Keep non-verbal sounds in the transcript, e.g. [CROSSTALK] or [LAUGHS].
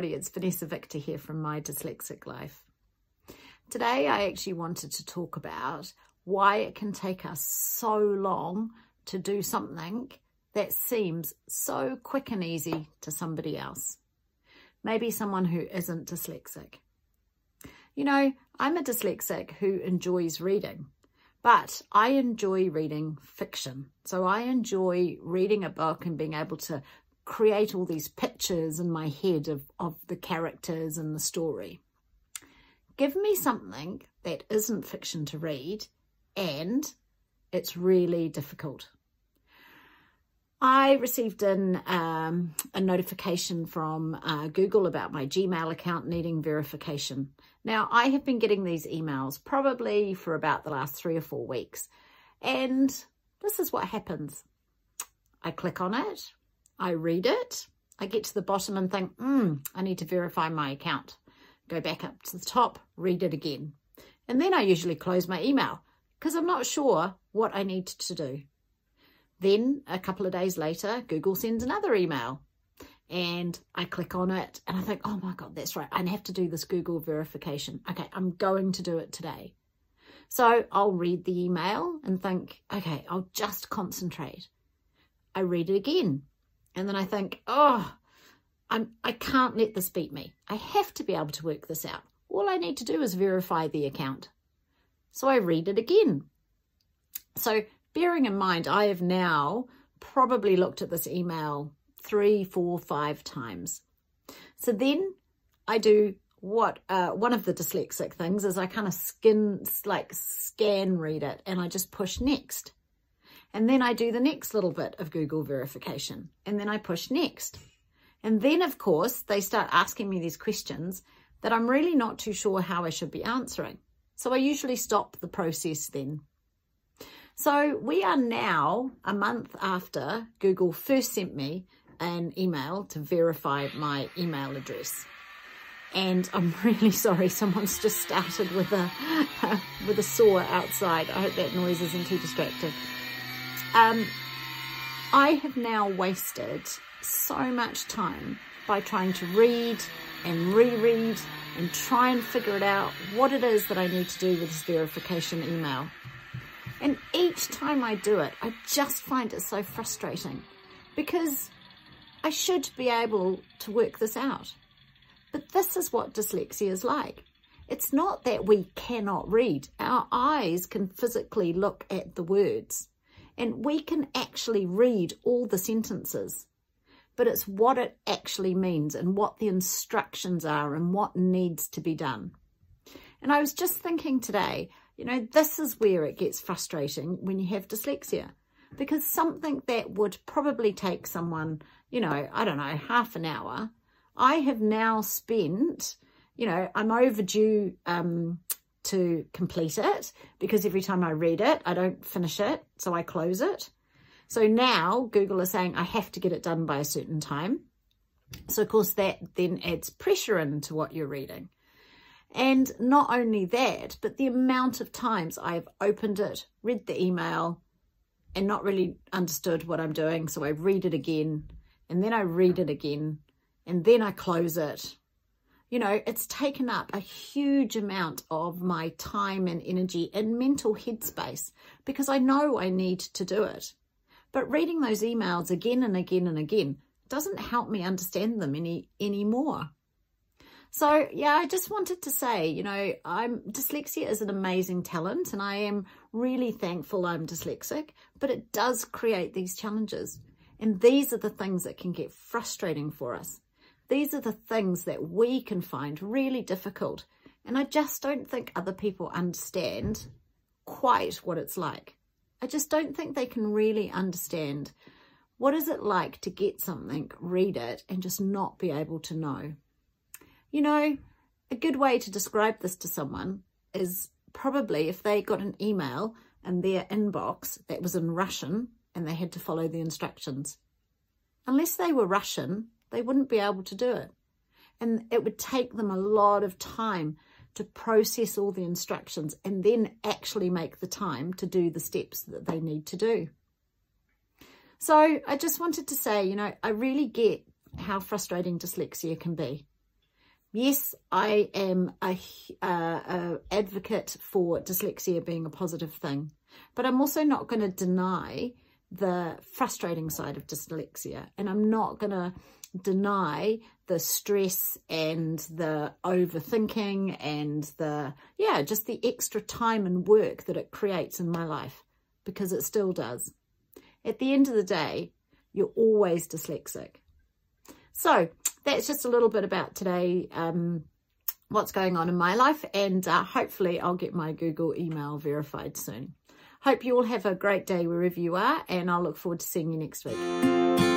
everybody, it's Vanessa Victor here from My Dyslexic Life. Today I actually wanted to talk about why it can take us so long to do something that seems so quick and easy to somebody else. Maybe someone who isn't dyslexic. You know, I'm a dyslexic who enjoys reading, but I enjoy reading fiction. So I enjoy reading a book and being able to create all these pictures in my head of, of the characters and the story. Give me something that isn't fiction to read and it's really difficult. I received an, um, a notification from uh, Google about my Gmail account needing verification. Now, I have been getting these emails probably for about the last three or four weeks. And this is what happens. I click on it. I read it, I get to the bottom and think, hmm, I need to verify my account. Go back up to the top, read it again. And then I usually close my email because I'm not sure what I need to do. Then a couple of days later, Google sends another email and I click on it and I think, oh my God, that's right. I have to do this Google verification. Okay, I'm going to do it today. So I'll read the email and think, okay, I'll just concentrate. I read it again and then I think, oh, I'm, I can't let this beat me. I have to be able to work this out. All I need to do is verify the account. So I read it again. So bearing in mind, I have now probably looked at this email three, four, five times. So then I do what uh, one of the dyslexic things is I kind of skin like scan read it and I just push next. And then I do the next little bit of Google verification and then I push next. And then, of course, they start asking me these questions that I'm really not too sure how I should be answering. So I usually stop the process then. So we are now a month after Google first sent me an email to verify my email address. And I'm [LAUGHS] really sorry, someone's just started with a [LAUGHS] with a saw outside. I hope that noise isn't too distracting. Um, I have now wasted so much time by trying to read and reread and try and figure it out what it is that I need to do with this verification email. And each time I do it, I just find it so frustrating because I should be able to work this out. But this is what dyslexia is like. It's not that we cannot read. Our eyes can physically look at the words and we can actually read all the sentences, but it's what it actually means and what the instructions are and what needs to be done. And I was just thinking today, you know, this is where it gets frustrating when you have dyslexia because something that would probably take someone, you know, I don't know, half an hour, I have now spent, you know, I'm overdue um, to complete it because every time I read it, I don't finish it, so I close it. So now Google is saying I have to get it done by a certain time. So of course that then adds pressure into what you're reading. And not only that, but the amount of times I've opened it, read the email, and not really understood what I'm doing. So I read it again, and then I read it again, and then I close it, you know, it's taken up a huge amount of my time and energy and mental headspace because I know I need to do it. But reading those emails again and again and again doesn't help me understand them any anymore. So yeah, I just wanted to say, you know, I'm dyslexia is an amazing talent and I am really thankful I'm dyslexic, but it does create these challenges. And these are the things that can get frustrating for us. These are the things that we can find really difficult. And I just don't think other people understand quite what it's like. I just don't think they can really understand what is it like to get something, read it, and just not be able to know. You know, a good way to describe this to someone is probably if they got an email in their inbox that was in Russian and they had to follow the instructions. Unless they were Russian, they wouldn't be able to do it. And it would take them a lot of time to process all the instructions and then actually make the time to do the steps that they need to do. So I just wanted to say, you know, I really get how frustrating dyslexia can be. Yes, I am a, a, a advocate for dyslexia being a positive thing, but I'm also not going to deny the frustrating side of dyslexia, and I'm not going to deny the stress and the overthinking and the, yeah, just the extra time and work that it creates in my life because it still does. At the end of the day, you're always dyslexic. So that's just a little bit about today, um, what's going on in my life, and uh, hopefully I'll get my Google email verified soon. Hope you all have a great day wherever you are, and I'll look forward to seeing you next week.